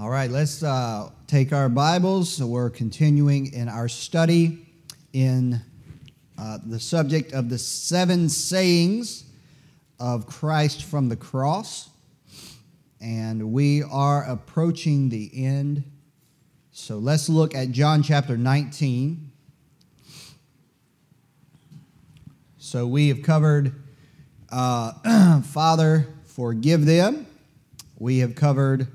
All right, let's uh, take our Bibles. So We're continuing in our study in uh, the subject of the seven sayings of Christ from the cross. And we are approaching the end. So let's look at John chapter 19. So we have covered uh, Father, forgive them. We have covered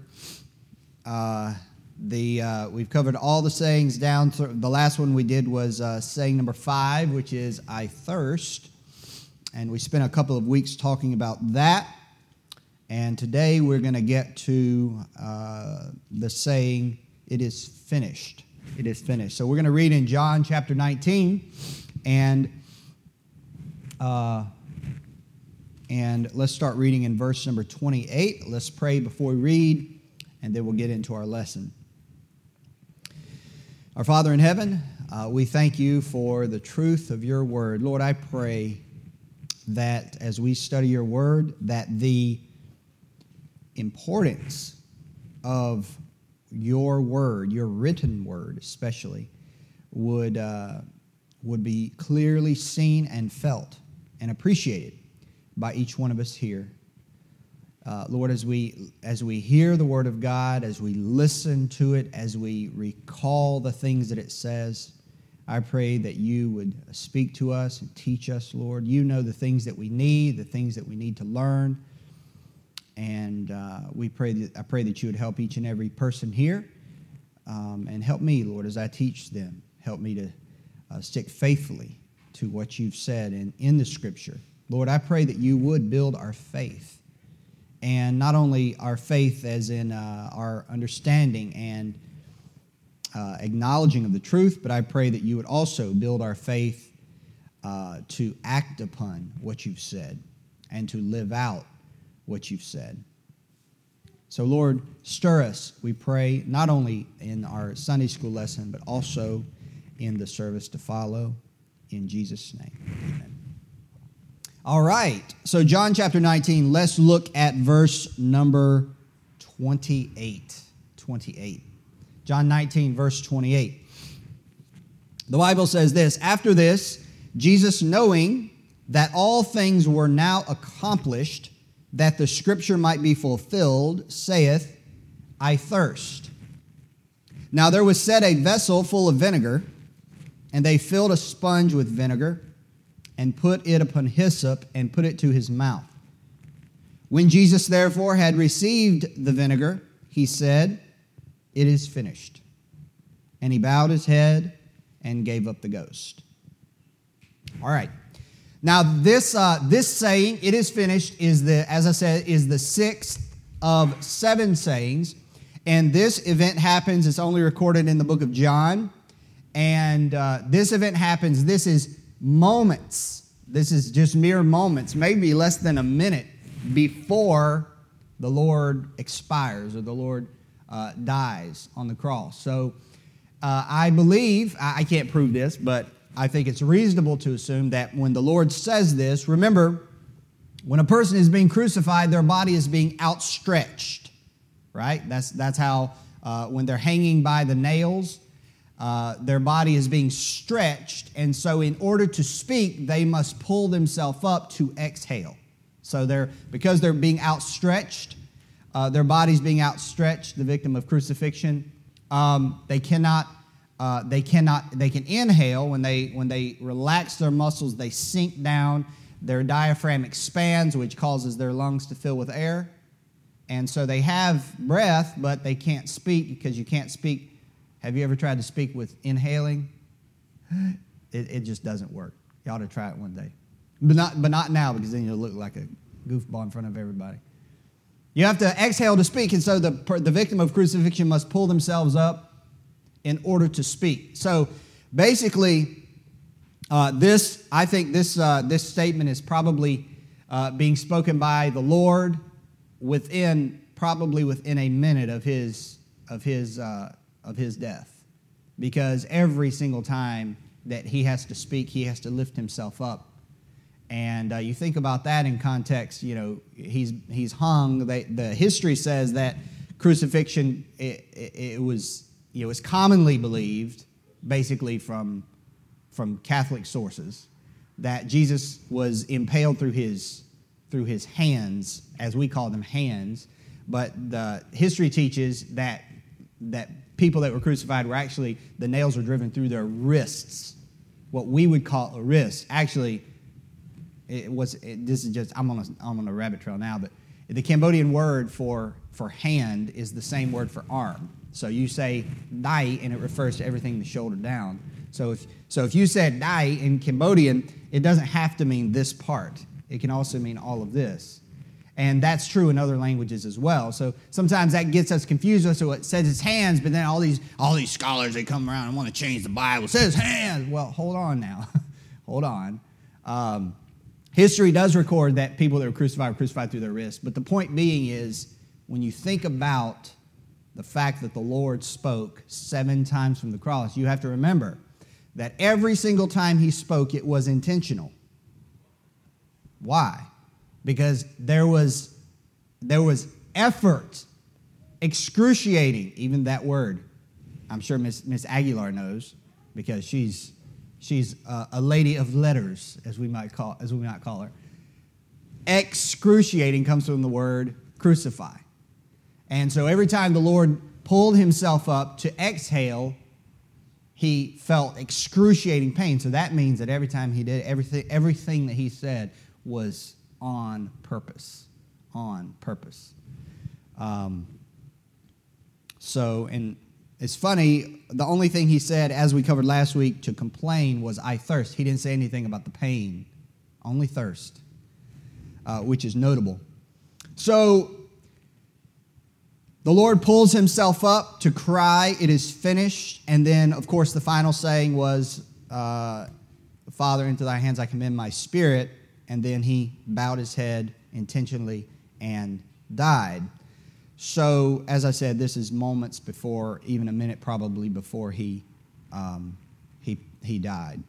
uh, the uh, we've covered all the sayings down. The last one we did was uh, saying number five, which is "I thirst," and we spent a couple of weeks talking about that. And today we're going to get to uh, the saying, "It is finished." It is finished. So we're going to read in John chapter 19, and uh, and let's start reading in verse number 28. Let's pray before we read and then we'll get into our lesson. Our Father in heaven, uh, we thank you for the truth of your word. Lord, I pray that as we study your word, that the importance of your word, your written word especially, would, uh, would be clearly seen and felt and appreciated by each one of us here. Uh, Lord, as we, as we hear the Word of God, as we listen to it, as we recall the things that it says, I pray that you would speak to us and teach us, Lord. You know the things that we need, the things that we need to learn. And uh, we pray that, I pray that you would help each and every person here um, and help me, Lord, as I teach them. Help me to uh, stick faithfully to what you've said in, in the Scripture. Lord, I pray that you would build our faith and not only our faith as in uh, our understanding and uh, acknowledging of the truth, but I pray that you would also build our faith uh, to act upon what you've said and to live out what you've said. So, Lord, stir us, we pray, not only in our Sunday school lesson, but also in the service to follow. In Jesus' name, amen. All right. So, John chapter 19, let's look at verse number 28. 28. John 19, verse 28. The Bible says this After this, Jesus, knowing that all things were now accomplished, that the scripture might be fulfilled, saith, I thirst. Now there was set a vessel full of vinegar, and they filled a sponge with vinegar and put it upon hyssop and put it to his mouth. When Jesus therefore had received the vinegar, he said, It is finished. And he bowed his head and gave up the ghost. All right. Now, this, uh, this saying, it is finished, is the, as I said, is the sixth of seven sayings. And this event happens, it's only recorded in the book of John. And uh, this event happens, this is moments, this is just mere moments, maybe less than a minute before the Lord expires or the Lord uh, dies on the cross. So uh, I believe, I can't prove this, but I think it's reasonable to assume that when the Lord says this, remember, when a person is being crucified, their body is being outstretched, right? That's, that's how, uh, when they're hanging by the nails, uh, their body is being stretched, and so in order to speak, they must pull themselves up to exhale. So they're because they're being outstretched, uh, their body's being outstretched. The victim of crucifixion, um, they cannot. Uh, they cannot. They can inhale when they when they relax their muscles. They sink down. Their diaphragm expands, which causes their lungs to fill with air, and so they have breath, but they can't speak because you can't speak have you ever tried to speak with inhaling? It, it just doesn't work. You ought to try it one day. But not, but not now because then you'll look like a goofball in front of everybody. You have to exhale to speak, and so the, the victim of crucifixion must pull themselves up in order to speak. So basically, uh, this, I think this, uh, this statement is probably uh, being spoken by the Lord within, probably within a minute of his, of his uh, of his death. Because every single time that he has to speak, he has to lift himself up. And uh, you think about that in context, you know, he's, he's hung. They, the history says that crucifixion, it, it, it was, it was commonly believed, basically from, from Catholic sources, that Jesus was impaled through his, through his hands, as we call them hands. But the history teaches that, that people that were crucified were actually, the nails were driven through their wrists, what we would call a wrist. Actually, it was, it, this is just, I'm on, a, I'm on a rabbit trail now, but the Cambodian word for, for hand is the same word for arm. So you say dai, and it refers to everything the shoulder down. So if, so if you said dai in Cambodian, it doesn't have to mean this part. It can also mean all of this. And that's true in other languages as well. So sometimes that gets us confused. So it says it's hands, but then all these, all these scholars, they come around and want to change the Bible. It says hands. Well, hold on now. hold on. Um, history does record that people that were crucified were crucified through their wrists. But the point being is when you think about the fact that the Lord spoke seven times from the cross, you have to remember that every single time he spoke, it was intentional. Why? Because there was, there was effort, excruciating, even that word. I'm sure Miss, Miss Aguilar knows because she's, she's a, a lady of letters, as we, might call, as we might call her. Excruciating comes from the word crucify. And so every time the Lord pulled himself up to exhale, he felt excruciating pain. So that means that every time he did everything, everything that he said was on purpose. On purpose. Um, so, and it's funny, the only thing he said, as we covered last week, to complain was, I thirst. He didn't say anything about the pain, only thirst, uh, which is notable. So, the Lord pulls himself up to cry, It is finished. And then, of course, the final saying was, uh, Father, into thy hands I commend my spirit. And then he bowed his head intentionally and died. So, as I said, this is moments before, even a minute probably before he, um, he, he died.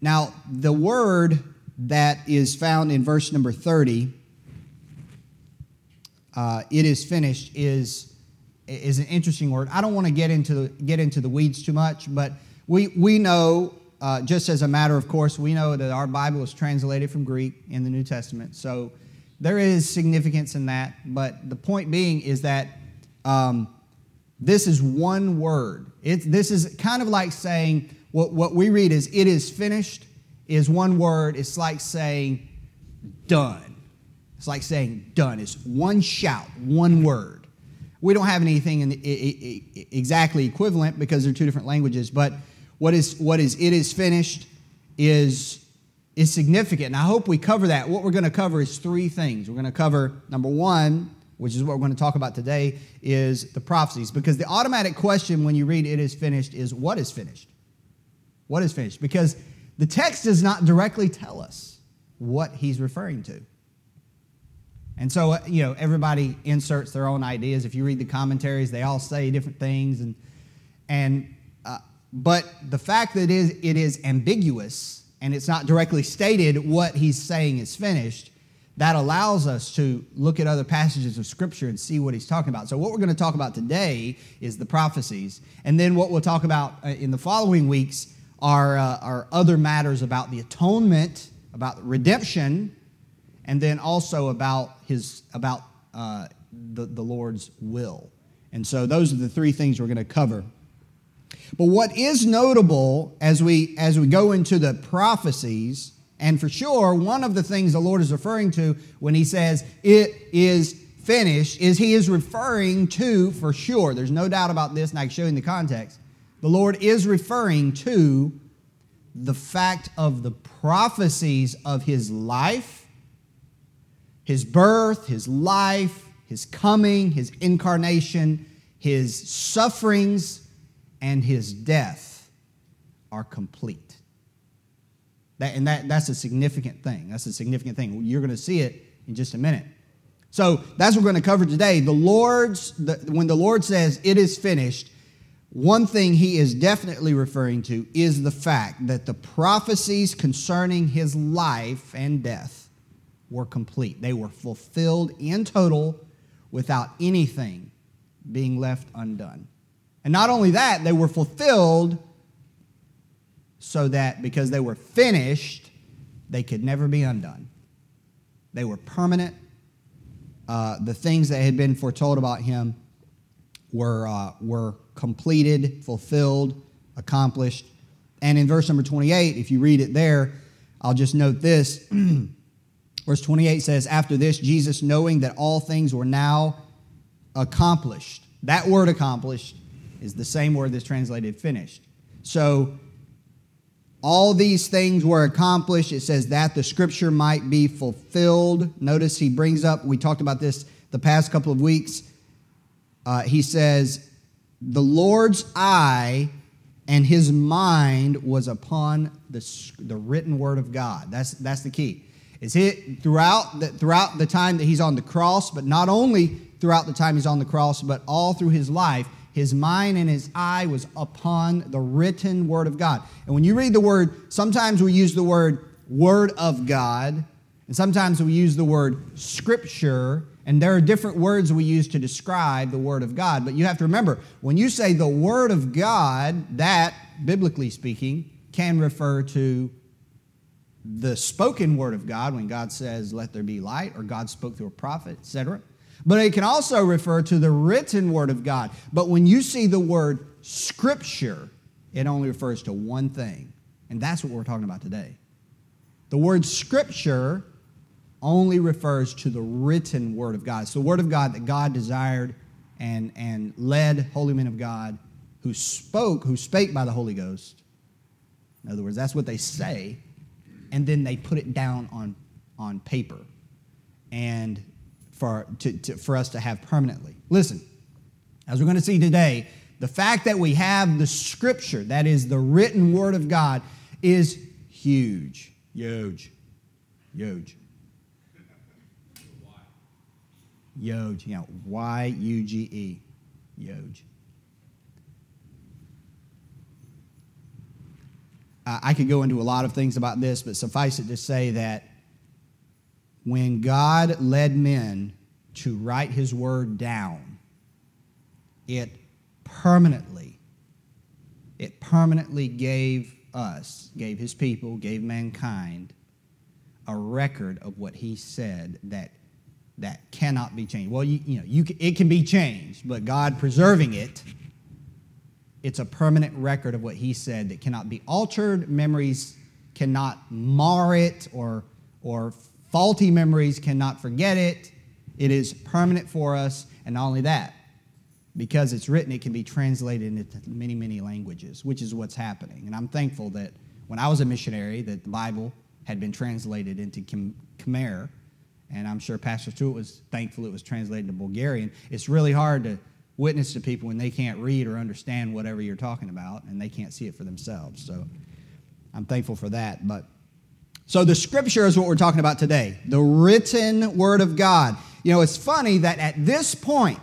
Now, the word that is found in verse number 30 uh, it is finished is is an interesting word. I don't want to get into the, get into the weeds too much, but we we know uh, just as a matter of course we know that our Bible is translated from Greek in the New Testament, so there is significance in that. But the point being is that um, this is one word. This is kind of like saying what what we read is it is finished is one word. It's like saying done. It's like saying done. It's one shout, one word. We don't have anything in the, exactly equivalent because they're two different languages, but what is, what is it is finished is, is significant. And I hope we cover that. What we're going to cover is three things. We're going to cover number one, which is what we're going to talk about today, is the prophecies. Because the automatic question when you read it is finished is what is finished? What is finished? Because the text does not directly tell us what he's referring to. And so, uh, you know, everybody inserts their own ideas. If you read the commentaries, they all say different things. And, and uh, but the fact that it is, it is ambiguous and it's not directly stated what he's saying is finished, that allows us to look at other passages of Scripture and see what he's talking about. So, what we're going to talk about today is the prophecies. And then, what we'll talk about uh, in the following weeks are, uh, are other matters about the atonement, about redemption, and then also about his about uh, the, the Lord's will. And so those are the three things we're going to cover. But what is notable as we as we go into the prophecies, and for sure, one of the things the Lord is referring to when he says it is finished is he is referring to, for sure, there's no doubt about this, and I can show you in the context. The Lord is referring to the fact of the prophecies of his life his birth, his life, his coming, his incarnation, his sufferings, and his death are complete. That, and that, that's a significant thing. That's a significant thing. You're going to see it in just a minute. So that's what we're going to cover today. The Lord's, the, when the Lord says it is finished, one thing he is definitely referring to is the fact that the prophecies concerning his life and death were complete. They were fulfilled in total without anything being left undone. And not only that, they were fulfilled so that because they were finished, they could never be undone. They were permanent. Uh, the things that had been foretold about him were, uh, were completed, fulfilled, accomplished. And in verse number 28, if you read it there, I'll just note this. verse 28 says, After this, Jesus, knowing that all things were now accomplished. That word accomplished is the same word that's translated finished. So all these things were accomplished. It says that the scripture might be fulfilled. Notice he brings up, we talked about this the past couple of weeks. Uh, he says, The Lord's eye and his mind was upon the, the written word of God. That's, that's the key. Is it throughout the, throughout the time that he's on the cross, but not only throughout the time he's on the cross, but all through his life, his mind and his eye was upon the written word of God. And when you read the word, sometimes we use the word word of God, and sometimes we use the word scripture, and there are different words we use to describe the word of God. But you have to remember, when you say the word of God, that, biblically speaking, can refer to the spoken word of God when God says, let there be light, or God spoke through a prophet, etc. But it can also refer to the written word of God. But when you see the word scripture, it only refers to one thing. And that's what we're talking about today. The word scripture only refers to the written word of God. It's the word of God that God desired and, and led holy men of God who spoke, who spake by the Holy Ghost. In other words, that's what they say. And then they put it down on, on paper. And for, to, to, for us to have permanently. Listen, as we're going to see today, the fact that we have the scripture, that is the written word of God, is huge. Huge. Huge. Huge. You know, Y U G E. Huge. I could go into a lot of things about this, but suffice it to say that when God led men to write his word down, it permanently, it permanently gave us, gave his people, gave mankind a record of what he said that that cannot be changed. Well, you, you know, you, it can be changed, but God preserving it, it's a permanent record of what he said that cannot be altered. Memories cannot mar it or, or Faulty memories cannot forget it. It is permanent for us. And not only that, because it's written, it can be translated into many, many languages, which is what's happening. And I'm thankful that when I was a missionary, that the Bible had been translated into Khmer. And I'm sure Pastor Stewart was thankful it was translated to Bulgarian. It's really hard to witness to people when they can't read or understand whatever you're talking about and they can't see it for themselves. So I'm thankful for that. But so the scripture is what we're talking about today the written word of God. You know, it's funny that at this point,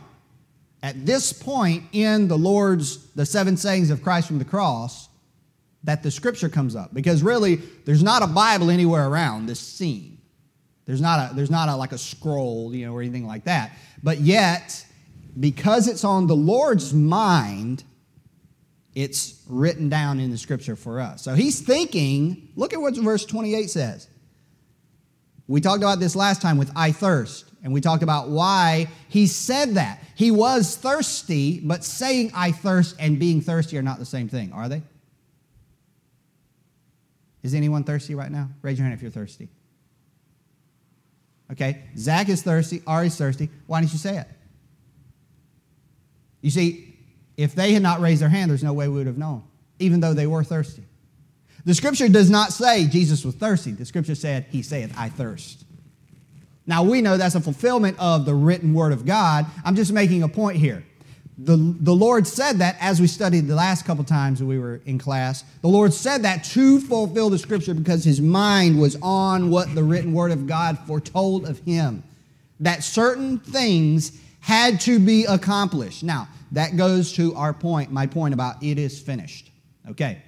at this point in the Lord's, the seven sayings of Christ from the cross, that the scripture comes up. Because really, there's not a Bible anywhere around this scene. There's not a, there's not a, like a scroll, you know, or anything like that. But yet, because it's on the Lord's mind, it's written down in the scripture for us. So he's thinking, look at what verse 28 says. We talked about this last time with I thirst, and we talked about why he said that. He was thirsty, but saying I thirst and being thirsty are not the same thing, are they? Is anyone thirsty right now? Raise your hand if you're thirsty. Okay, Zach is thirsty, Ari's thirsty. Why didn't you say it? You see, if they had not raised their hand, there's no way we would have known, even though they were thirsty. The scripture does not say Jesus was thirsty. The scripture said, He saith, I thirst. Now we know that's a fulfillment of the written word of God. I'm just making a point here. The, the Lord said that as we studied the last couple times we were in class. The Lord said that to fulfill the scripture because his mind was on what the written word of God foretold of him. That certain things had to be accomplished. Now, that goes to our point, my point about it is finished. Okay.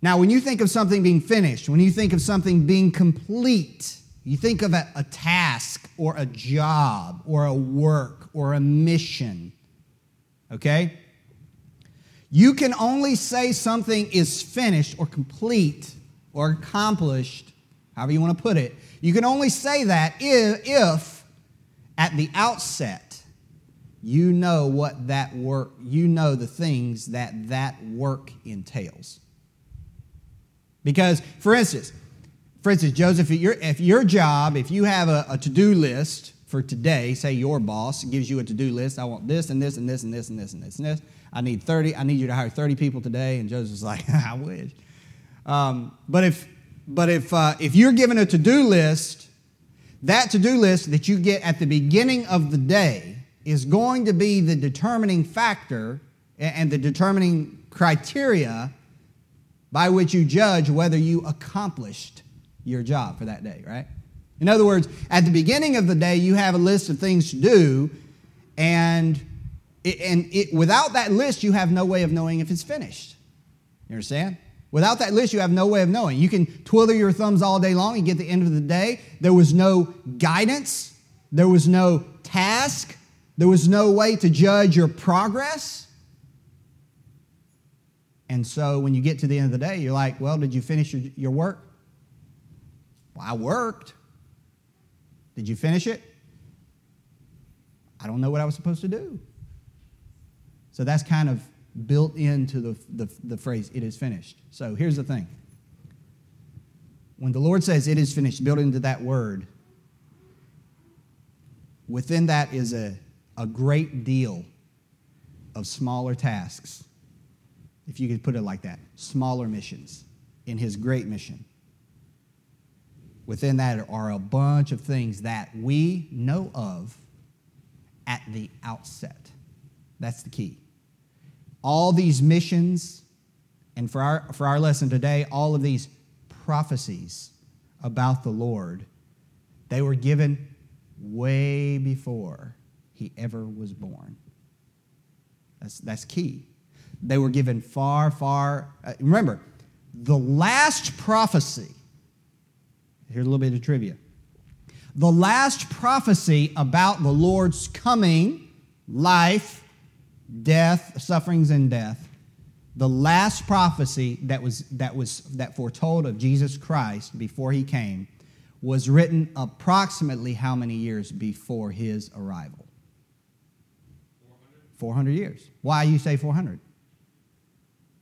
Now, when you think of something being finished, when you think of something being complete, you think of a, a task or a job or a work or a mission, okay? You can only say something is finished or complete or accomplished, however you want to put it. You can only say that if, if at the outset you know what that work, you know the things that that work entails. Because, for instance, for instance, Joseph, if your, if your job, if you have a, a to do list for today, say your boss gives you a to do list, I want this and this and this and this and this and this and this. I need 30, I need you to hire 30 people today. And Joseph's like, I wish. Um, but if, but if, uh, if you're given a to do list, that to do list that you get at the beginning of the day is going to be the determining factor and the determining criteria by which you judge whether you accomplished your job for that day, right? In other words, at the beginning of the day, you have a list of things to do, and, it, and it, without that list, you have no way of knowing if it's finished. You understand? Without that list, you have no way of knowing. You can twiddle your thumbs all day long and get the end of the day. There was no guidance, there was no task, there was no way to judge your progress. And so when you get to the end of the day, you're like, well, did you finish your, your work? Well, I worked. Did you finish it? I don't know what I was supposed to do. So that's kind of built into the, the, the phrase, it is finished. So here's the thing when the Lord says it is finished, built into that word, within that is a, a great deal of smaller tasks, if you could put it like that, smaller missions in his great mission. Within that are a bunch of things that we know of at the outset. That's the key. All these missions, and for our, for our lesson today, all of these prophecies about the Lord, they were given way before he ever was born. That's, that's key. They were given far, far. Uh, remember, the last prophecy Here's a little bit of trivia. The last prophecy about the Lord's coming, life, death, sufferings, and death, the last prophecy that was that was that foretold of Jesus Christ before he came was written approximately how many years before his arrival? 400, 400 years. Why you say 400?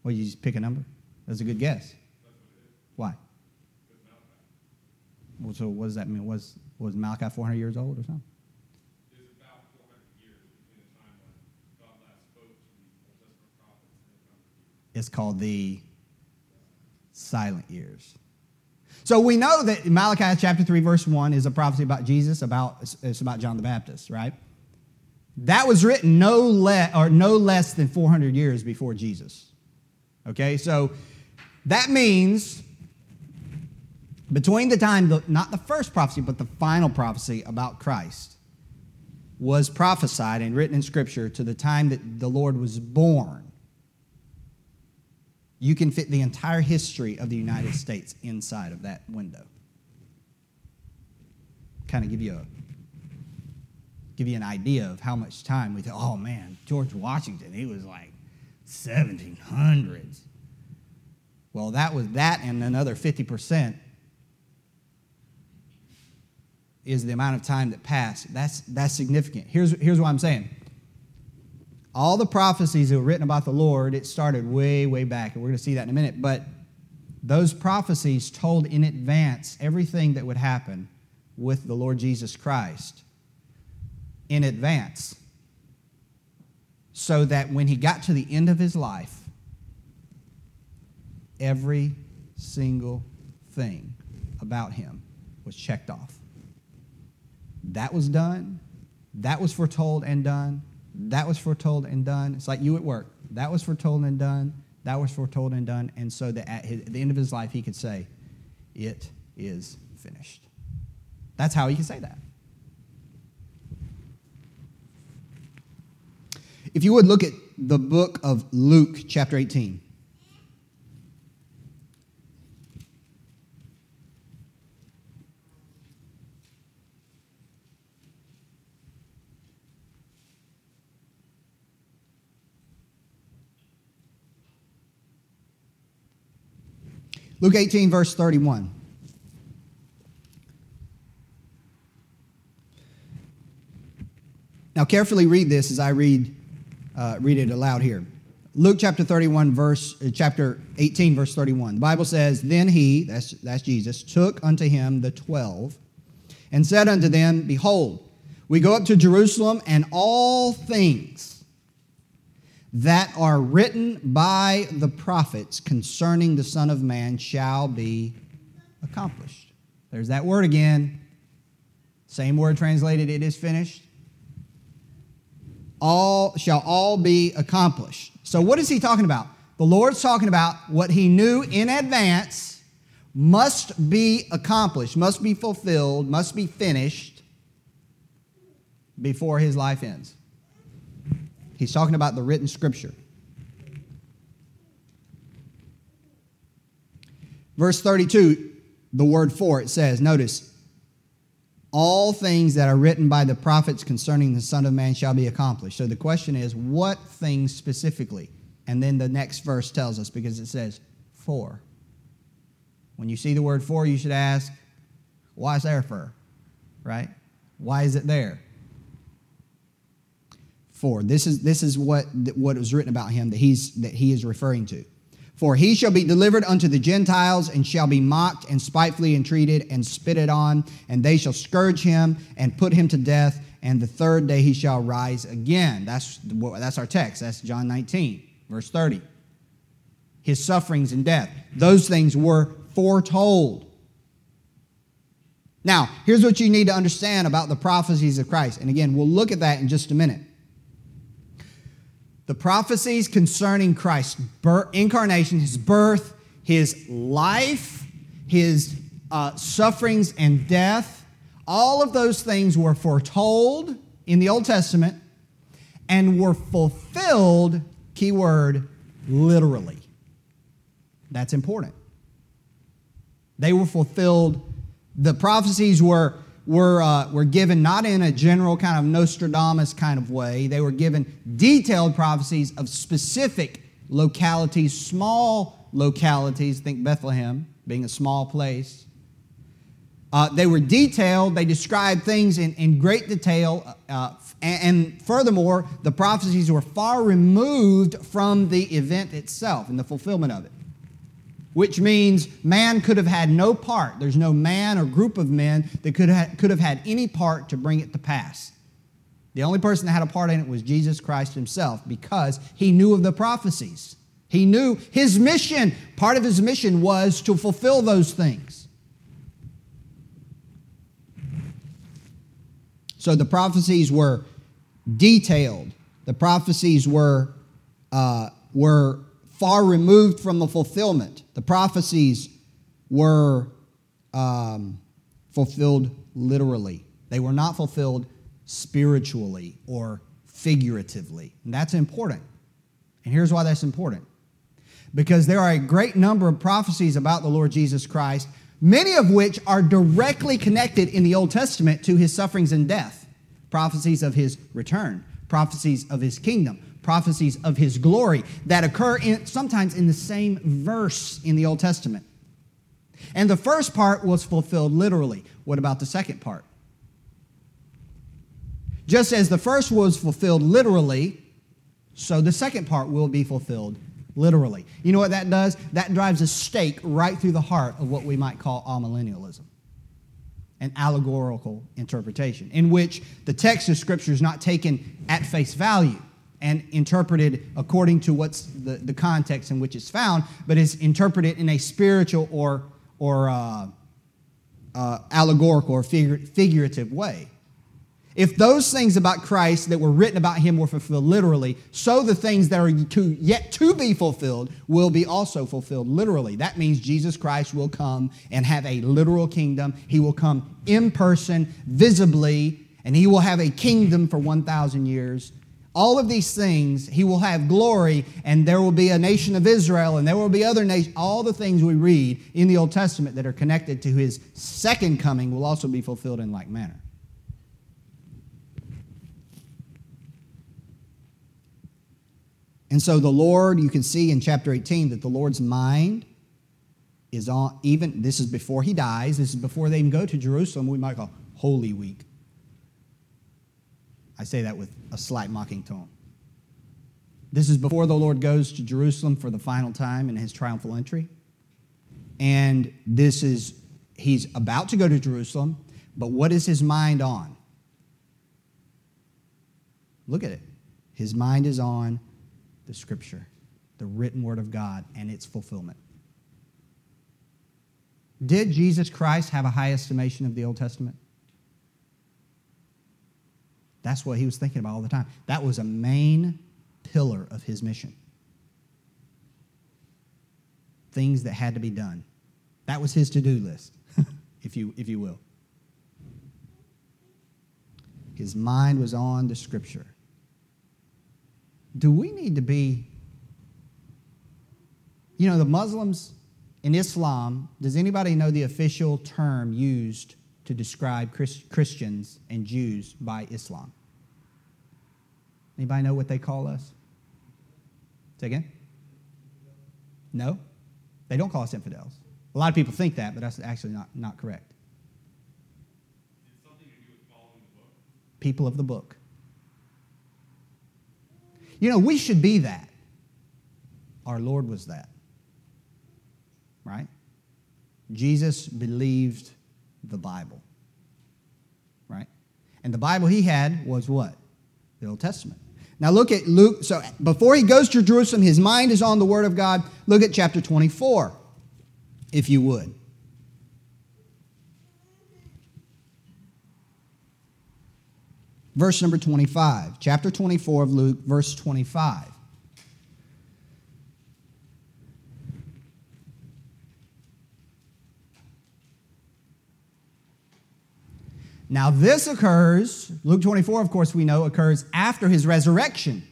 Well, you just pick a number. That's a good guess. Why? Well, so what does that mean? Was was Malachi 400 years old or something? It's about 400 years between the time when God last spoke to the Old Testament prophets and the time It's called the silent years. So we know that Malachi chapter 3 verse 1 is a prophecy about Jesus about it's about John the Baptist, right? That was written no less or no less than 400 years before Jesus. Okay? So that means between the time, the, not the first prophecy, but the final prophecy about Christ was prophesied and written in Scripture to the time that the Lord was born, you can fit the entire history of the United States inside of that window. Kind of give you a give you an idea of how much time we thought, oh man, George Washington, he was like 1700s. Well, that was that and another 50% is the amount of time that passed. That's, that's significant. Here's, here's what I'm saying. All the prophecies that were written about the Lord, it started way, way back, and we're going to see that in a minute. But those prophecies told in advance everything that would happen with the Lord Jesus Christ in advance. So that when he got to the end of his life, every single thing about him was checked off. That was done. That was foretold and done. That was foretold and done. It's like you at work. That was foretold and done. That was foretold and done. And so that at, his, at the end of his life, he could say, It is finished. That's how he could say that. If you would look at the book of Luke, chapter 18. Luke 18, verse 31. Now, carefully read this as I read, uh, read it aloud here. Luke chapter 31, verse, uh, chapter 18, verse 31. The Bible says, Then he, that's, that's Jesus, took unto him the twelve and said unto them, Behold, we go up to Jerusalem, and all things that are written by the prophets concerning the Son of Man shall be accomplished. There's that word again. Same word translated, it is finished. All shall all be accomplished. So, what is he talking about? The Lord's talking about what he knew in advance must be accomplished, must be fulfilled, must be finished before his life ends. He's talking about the written scripture. Verse 32, the word for, it says, notice, all things that are written by the prophets concerning the Son of Man shall be accomplished. So the question is, what things specifically? And then the next verse tells us because it says, for. When you see the word for, you should ask, why is there for? Right? Why is it there? For. This is, this is what, what was written about him that, he's, that he is referring to. For he shall be delivered unto the Gentiles, and shall be mocked and spitefully entreated and spitted on, and they shall scourge him and put him to death, and the third day he shall rise again. That's, that's our text. That's John 19, verse 30. His sufferings and death. Those things were foretold. Now, here's what you need to understand about the prophecies of Christ. And again, we'll look at that in just a minute. The prophecies concerning Christ's birth, incarnation, his birth, his life, his uh, sufferings and death, all of those things were foretold in the Old Testament and were fulfilled, keyword, literally. That's important. They were fulfilled. The prophecies were were, uh, were given not in a general kind of Nostradamus kind of way. They were given detailed prophecies of specific localities, small localities. Think Bethlehem being a small place. Uh, they were detailed, they described things in, in great detail, uh, and, and furthermore, the prophecies were far removed from the event itself and the fulfillment of it which means man could have had no part. There's no man or group of men that could have, could have had any part to bring it to pass. The only person that had a part in it was Jesus Christ himself because he knew of the prophecies. He knew his mission, part of his mission was to fulfill those things. So the prophecies were detailed, the prophecies were, uh, were far removed from the fulfillment. The prophecies were um, fulfilled literally, they were not fulfilled spiritually or figuratively. And that's important. And here's why that's important because there are a great number of prophecies about the Lord Jesus Christ, many of which are directly connected in the Old Testament to his sufferings and death, prophecies of his return, prophecies of his kingdom, prophecies of his glory that occur in, sometimes in the same verse in the Old Testament. And the first part was fulfilled literally. What about the second part? Just as the first was fulfilled literally, so the second part will be fulfilled literally. You know what that does? That drives a stake right through the heart of what we might call amillennialism an allegorical interpretation, in which the text of Scripture is not taken at face value and interpreted according to what's the, the context in which it's found, but is interpreted in a spiritual or, or uh, uh, allegorical or figur- figurative way. If those things about Christ that were written about him were fulfilled literally, so the things that are to, yet to be fulfilled will be also fulfilled literally. That means Jesus Christ will come and have a literal kingdom. He will come in person, visibly, and he will have a kingdom for 1,000 years all of these things, he will have glory, and there will be a nation of Israel, and there will be other nations. All the things we read in the Old Testament that are connected to his second coming will also be fulfilled in like manner. And so the Lord, you can see in chapter 18 that the Lord's mind is on, even, this is before he dies, this is before they even go to Jerusalem, we might call Holy Week. I say that with a slight mocking tone. This is before the Lord goes to Jerusalem for the final time in his triumphal entry. And this is, he's about to go to Jerusalem, but what is his mind on? Look at it. His mind is on the scripture, the written word of God, and its fulfillment. Did Jesus Christ have a high estimation of the Old Testament? That's what he was thinking about all the time. That was a main pillar of his mission. Things that had to be done. That was his to do list, if, you, if you will. His mind was on the scripture. Do we need to be, you know, the Muslims in Islam, does anybody know the official term used to describe Christians and Jews by Islam? Anybody know what they call us? Say again? No? They don't call us infidels. A lot of people think that, but that's actually not, not correct. People of the book. You know, we should be that. Our Lord was that right? Jesus believed the Bible, right? And the Bible he had was what? The Old Testament. Now look at Luke. So before he goes to Jerusalem, his mind is on the Word of God. Look at chapter 24, if you would. Verse number 25. Chapter 24 of Luke, verse 25. Now, this occurs, Luke 24, of course, we know, occurs after his resurrection.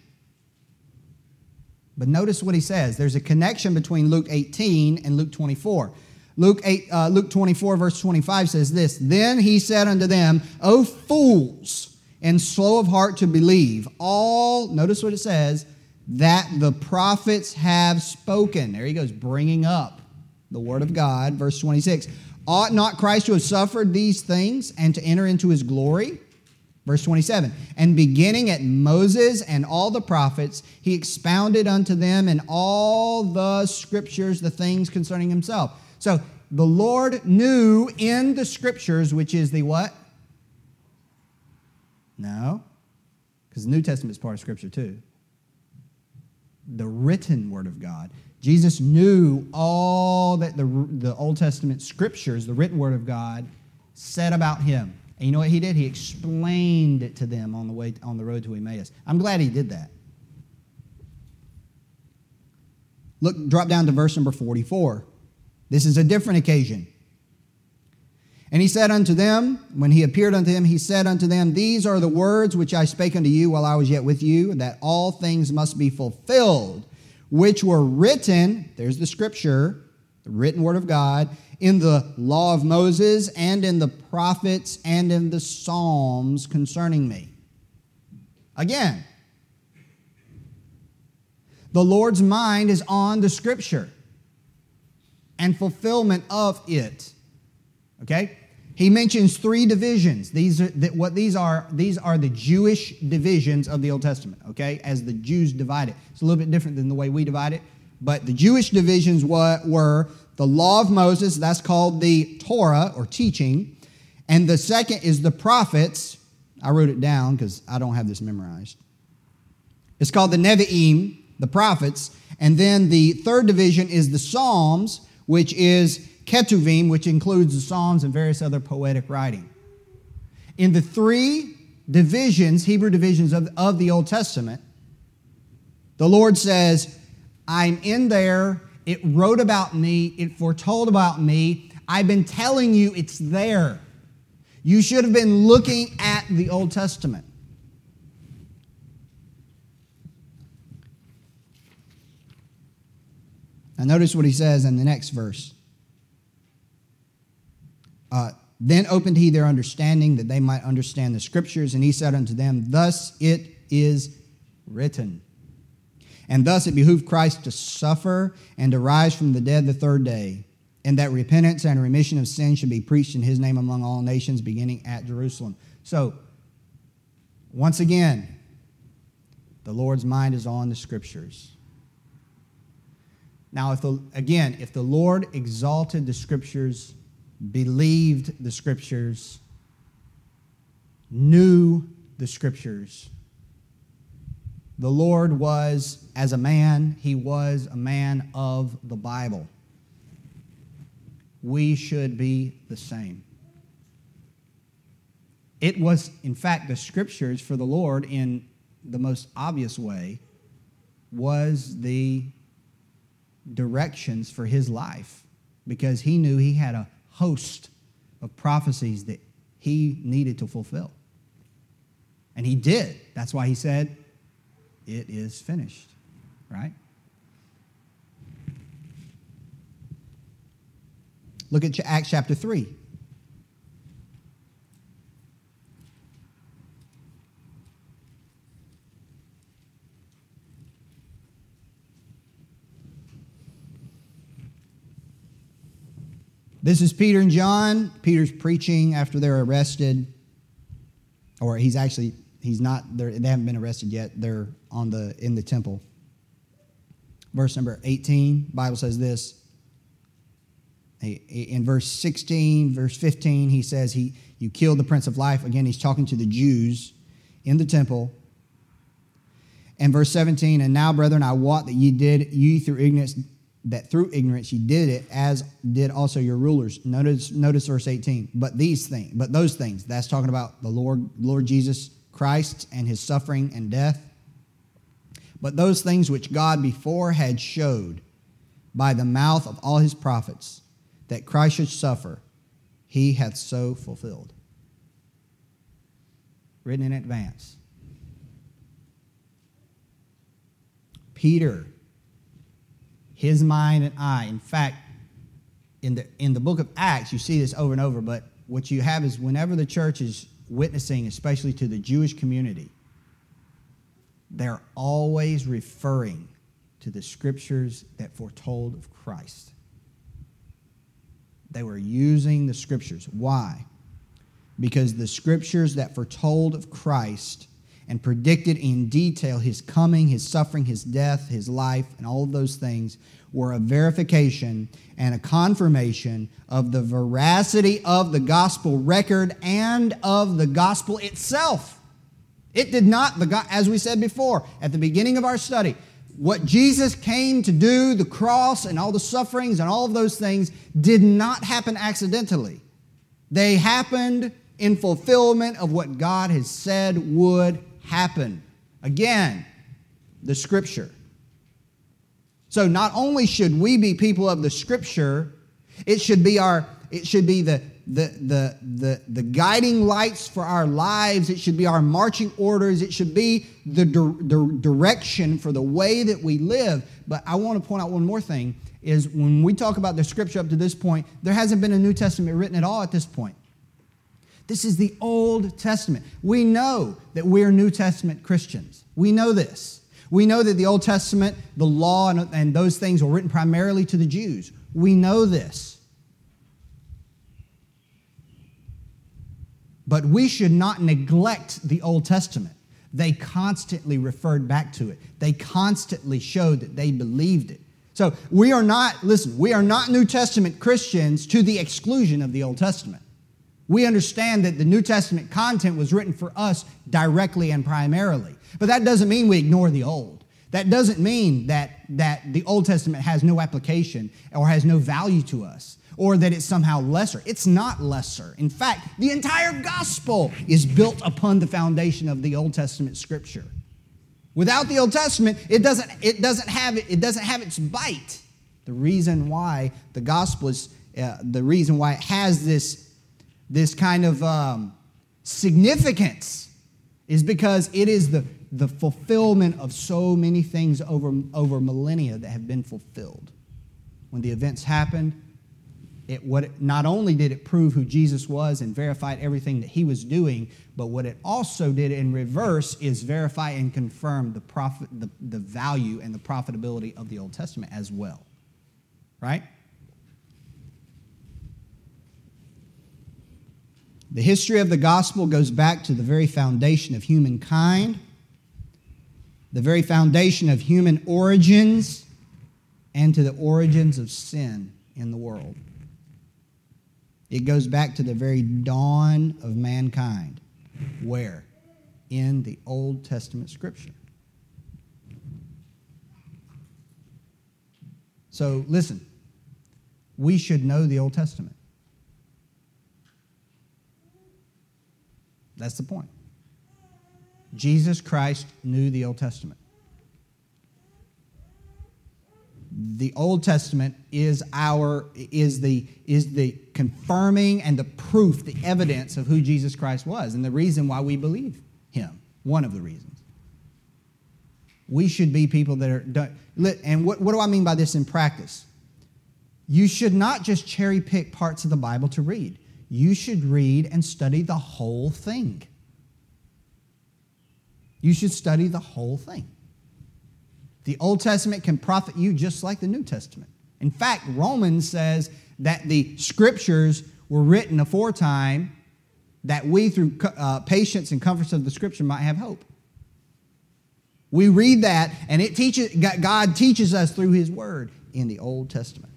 But notice what he says. There's a connection between Luke 18 and Luke 24. Luke, 8, uh, Luke 24, verse 25 says this Then he said unto them, O fools, and slow of heart to believe, all, notice what it says, that the prophets have spoken. There he goes, bringing up the word of God. Verse 26 Ought not Christ to have suffered these things and to enter into his glory? Verse 27 And beginning at Moses and all the prophets, he expounded unto them in all the scriptures the things concerning himself. So the Lord knew in the scriptures, which is the what? No, because the New Testament is part of scripture too. The written word of God. Jesus knew all that the, the Old Testament scriptures, the written word of God, said about him. And you know what he did? He explained it to them on the way on the road to Emmaus. I'm glad he did that. Look, drop down to verse number 44. This is a different occasion. And he said unto them, when he appeared unto them, he said unto them, These are the words which I spake unto you while I was yet with you, that all things must be fulfilled which were written, there's the scripture, the written word of God, in the law of Moses and in the prophets and in the Psalms concerning me. Again, the Lord's mind is on the scripture and fulfillment of it. Okay? He mentions three divisions. These are what these are. These are the Jewish divisions of the Old Testament. Okay, as the Jews divide it, it's a little bit different than the way we divide it. But the Jewish divisions were the law of Moses. That's called the Torah or teaching, and the second is the prophets. I wrote it down because I don't have this memorized. It's called the Nevi'im, the prophets, and then the third division is the Psalms, which is Ketuvim, which includes the Psalms and various other poetic writing. In the three divisions, Hebrew divisions of, of the Old Testament, the Lord says, I'm in there. It wrote about me. It foretold about me. I've been telling you it's there. You should have been looking at the Old Testament. Now, notice what he says in the next verse. Uh, then opened he their understanding that they might understand the scriptures, and he said unto them, Thus it is written. And thus it behooved Christ to suffer and to rise from the dead the third day, and that repentance and remission of sin should be preached in his name among all nations, beginning at Jerusalem. So, once again, the Lord's mind is on the scriptures. Now, if the, again, if the Lord exalted the scriptures, believed the scriptures, knew the scriptures, the Lord was, as a man, he was a man of the Bible. We should be the same. It was, in fact, the scriptures for the Lord, in the most obvious way, was the directions for his life because he knew he had a host of prophecies that he needed to fulfill. And he did. That's why he said, It is finished, right? Look at Acts chapter 3. This is Peter and John. Peter's preaching after they're arrested, or he's actually he's not. They haven't been arrested yet. They're on the in the temple. Verse number eighteen. Bible says this. In verse sixteen, verse fifteen, he says he you killed the Prince of Life. Again, he's talking to the Jews in the temple. And verse 17, and now, brethren, I wot that ye did, ye through ignorance that through ignorance ye did it, as did also your rulers. Notice, notice verse 18. But these things, but those things, that's talking about the Lord, Lord Jesus Christ and his suffering and death. But those things which God before had showed by the mouth of all his prophets that Christ should suffer, he hath so fulfilled. Written in advance. Peter his mind and eye. In fact, in the, in the book of Acts, you see this over and over, but what you have is whenever the church is witnessing, especially to the Jewish community, they're always referring to the scriptures that foretold of Christ. They were using the scriptures. Why? Because the scriptures that foretold of Christ and predicted in detail his coming, his suffering, his death, his life, and all of those things were a verification and a confirmation of the veracity of the gospel record and of the gospel itself. It did not, as we said before at the beginning of our study, what Jesus came to do, the cross and all the sufferings and all of those things, did not happen accidentally. They happened in fulfillment of what God has said would happen. Again, the scripture. So not only should we be people of the scripture, it should be our it should be the the, the, the, the guiding lights for our lives. It should be our marching orders. It should be the, the direction for the way that we live. But I want to point out one more thing is when we talk about the scripture up to this point, there hasn't been a New Testament written at all at this point. This is the Old Testament. We know that we're New Testament Christians. We know this. We know that the Old Testament, the law, and, and those things were written primarily to the Jews. We know this. But we should not neglect the Old Testament. They constantly referred back to it, they constantly showed that they believed it. So we are not, listen, we are not New Testament Christians to the exclusion of the Old Testament. We understand that the New Testament content was written for us directly and primarily. But that doesn't mean we ignore the Old. That doesn't mean that, that the Old Testament has no application or has no value to us or that it's somehow lesser. It's not lesser. In fact, the entire gospel is built upon the foundation of the Old Testament scripture. Without the Old Testament, it doesn't, it doesn't, have, it doesn't have its bite. The reason why the gospel is, uh, the reason why it has this this kind of um, significance is because it is the, the fulfillment of so many things over, over millennia that have been fulfilled. When the events happened, it, what it, not only did it prove who Jesus was and verified everything that he was doing, but what it also did in reverse is verify and confirm the, profit, the, the value and the profitability of the Old Testament as well. Right? The history of the gospel goes back to the very foundation of humankind, the very foundation of human origins, and to the origins of sin in the world. It goes back to the very dawn of mankind. Where? In the Old Testament scripture. So listen, we should know the Old Testament. That's the point. Jesus Christ knew the Old Testament. The Old Testament is our is the is the confirming and the proof, the evidence of who Jesus Christ was and the reason why we believe him. One of the reasons. We should be people that are and what, what do I mean by this in practice? You should not just cherry pick parts of the Bible to read. You should read and study the whole thing. You should study the whole thing. The Old Testament can profit you just like the New Testament. In fact, Romans says that the scriptures were written aforetime that we, through uh, patience and comforts of the scripture, might have hope. We read that, and it teaches God teaches us through His Word in the Old Testament.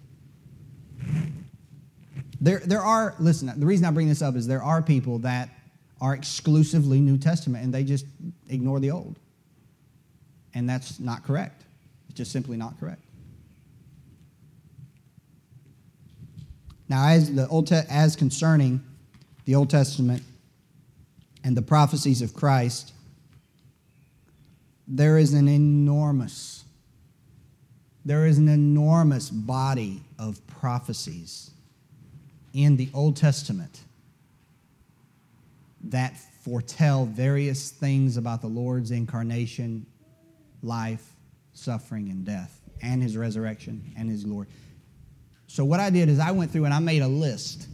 There, there are, listen, the reason I bring this up is there are people that are exclusively New Testament and they just ignore the Old. And that's not correct. It's just simply not correct. Now, as the Old Te- as concerning the Old Testament and the prophecies of Christ, there is an enormous, there is an enormous body of prophecies in the Old Testament that foretell various things about the Lord's incarnation, life, suffering, and death, and his resurrection and his glory. So what I did is I went through and I made a list.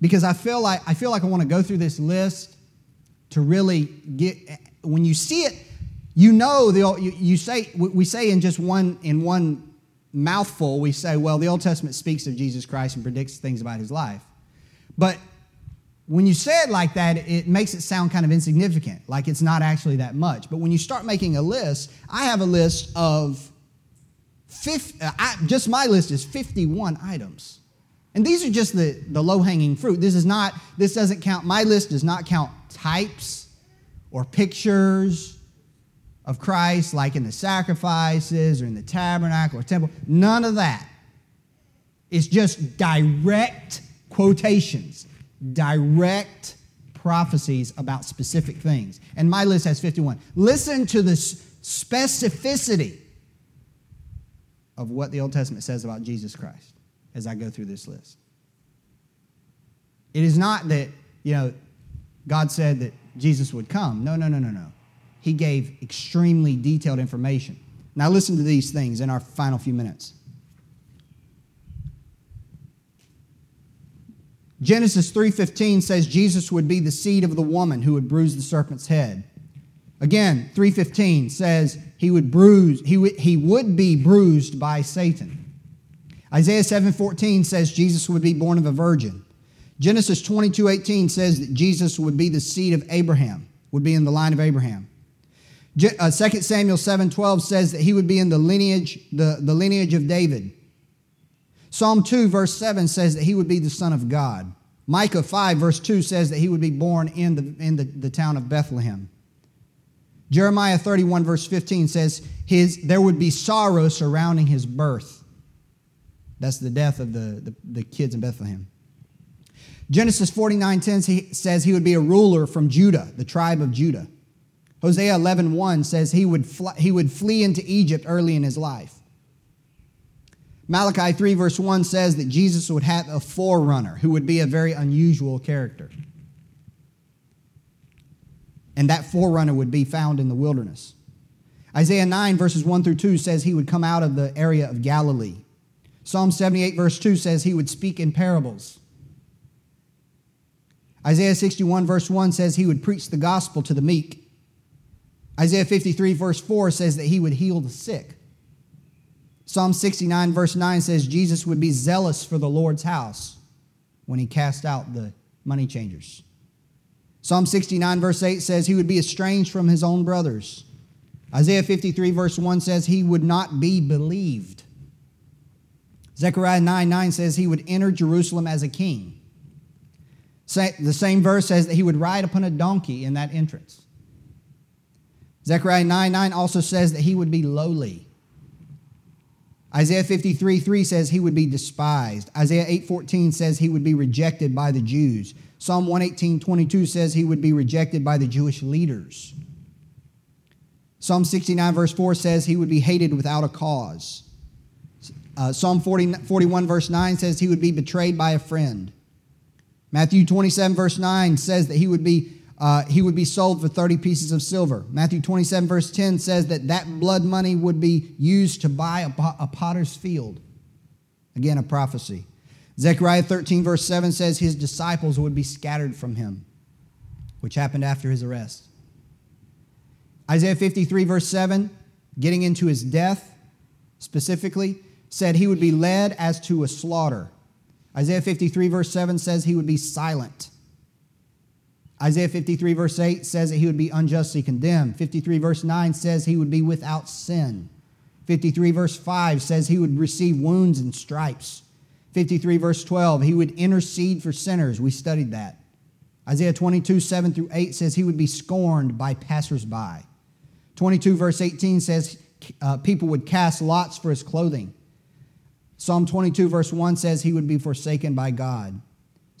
Because I feel like I feel like I want to go through this list to really get when you see it, you know the you, you say we say in just one in one mouthful we say well the Old Testament speaks of Jesus Christ and predicts things about his life. But when you say it like that, it makes it sound kind of insignificant, like it's not actually that much. But when you start making a list, I have a list of 50, uh, I, just my list is 51 items. And these are just the, the low hanging fruit. This is not, this doesn't count, my list does not count types or pictures of Christ, like in the sacrifices or in the tabernacle or temple. None of that. It's just direct quotations direct prophecies about specific things. And my list has 51. Listen to the specificity of what the Old Testament says about Jesus Christ as I go through this list. It is not that, you know, God said that Jesus would come. No, no, no, no, no. He gave extremely detailed information. Now, listen to these things in our final few minutes. Genesis 3:15 says Jesus would be the seed of the woman who would bruise the serpent's head. Again, 3:15 says he would bruise he would, he would be bruised by Satan. Isaiah 7:14 says Jesus would be born of a virgin. Genesis 22:18 says that Jesus would be the seed of Abraham, would be in the line of Abraham. 2 uh, Samuel 7:12 says that he would be in the lineage the, the lineage of David. Psalm 2, verse 7 says that he would be the Son of God. Micah 5, verse 2 says that he would be born in the, in the, the town of Bethlehem. Jeremiah 31, verse 15 says his, there would be sorrow surrounding his birth. That's the death of the, the, the kids in Bethlehem. Genesis 49, 10 says he would be a ruler from Judah, the tribe of Judah. Hosea 11, 1 says he would, he would flee into Egypt early in his life. Malachi 3, verse 1 says that Jesus would have a forerunner who would be a very unusual character. And that forerunner would be found in the wilderness. Isaiah 9, verses 1 through 2 says he would come out of the area of Galilee. Psalm 78, verse 2 says he would speak in parables. Isaiah 61, verse 1 says he would preach the gospel to the meek. Isaiah 53, verse 4 says that he would heal the sick. Psalm 69, verse 9 says Jesus would be zealous for the Lord's house when he cast out the money changers. Psalm 69, verse 8 says he would be estranged from his own brothers. Isaiah 53, verse 1 says he would not be believed. Zechariah 9, 9 says he would enter Jerusalem as a king. The same verse says that he would ride upon a donkey in that entrance. Zechariah 9, 9 also says that he would be lowly. Isaiah 53, 3 says he would be despised. Isaiah 8, 14 says he would be rejected by the Jews. Psalm 118, 22 says he would be rejected by the Jewish leaders. Psalm 69, verse 4 says he would be hated without a cause. Uh, Psalm 40, 41, verse 9 says he would be betrayed by a friend. Matthew 27, verse 9 says that he would be, uh, he would be sold for 30 pieces of silver. Matthew 27, verse 10 says that that blood money would be used to buy a, a potter's field. Again, a prophecy. Zechariah 13, verse 7 says his disciples would be scattered from him, which happened after his arrest. Isaiah 53, verse 7, getting into his death specifically, said he would be led as to a slaughter. Isaiah 53, verse 7 says he would be silent. Isaiah 53, verse 8 says that he would be unjustly condemned. 53, verse 9 says he would be without sin. 53, verse 5 says he would receive wounds and stripes. 53, verse 12, he would intercede for sinners. We studied that. Isaiah 22, 7 through 8 says he would be scorned by passersby. 22, verse 18 says uh, people would cast lots for his clothing. Psalm 22, verse 1 says he would be forsaken by God.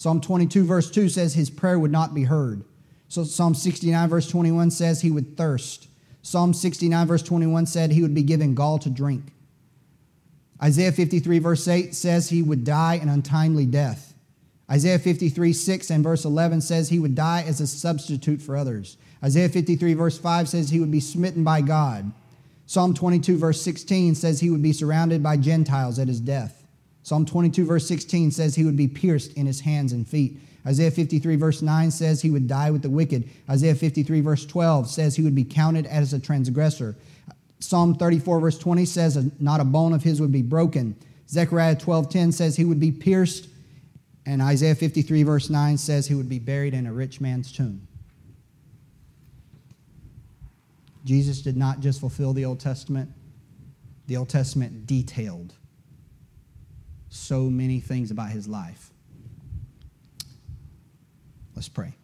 Psalm 22, verse 2 says his prayer would not be heard. So Psalm 69, verse 21 says he would thirst. Psalm 69, verse 21 said he would be given gall to drink. Isaiah 53, verse 8 says he would die an untimely death. Isaiah 53, 6 and verse 11 says he would die as a substitute for others. Isaiah 53, verse 5 says he would be smitten by God. Psalm 22, verse 16 says he would be surrounded by Gentiles at his death. Psalm 22, verse 16 says he would be pierced in his hands and feet. Isaiah 53, verse 9 says he would die with the wicked. Isaiah 53, verse 12 says he would be counted as a transgressor. Psalm 34, verse 20 says not a bone of his would be broken. Zechariah 12:10 says he would be pierced. And Isaiah 53, verse 9 says he would be buried in a rich man's tomb. Jesus did not just fulfill the Old Testament, the Old Testament detailed so many things about his life. Let's pray.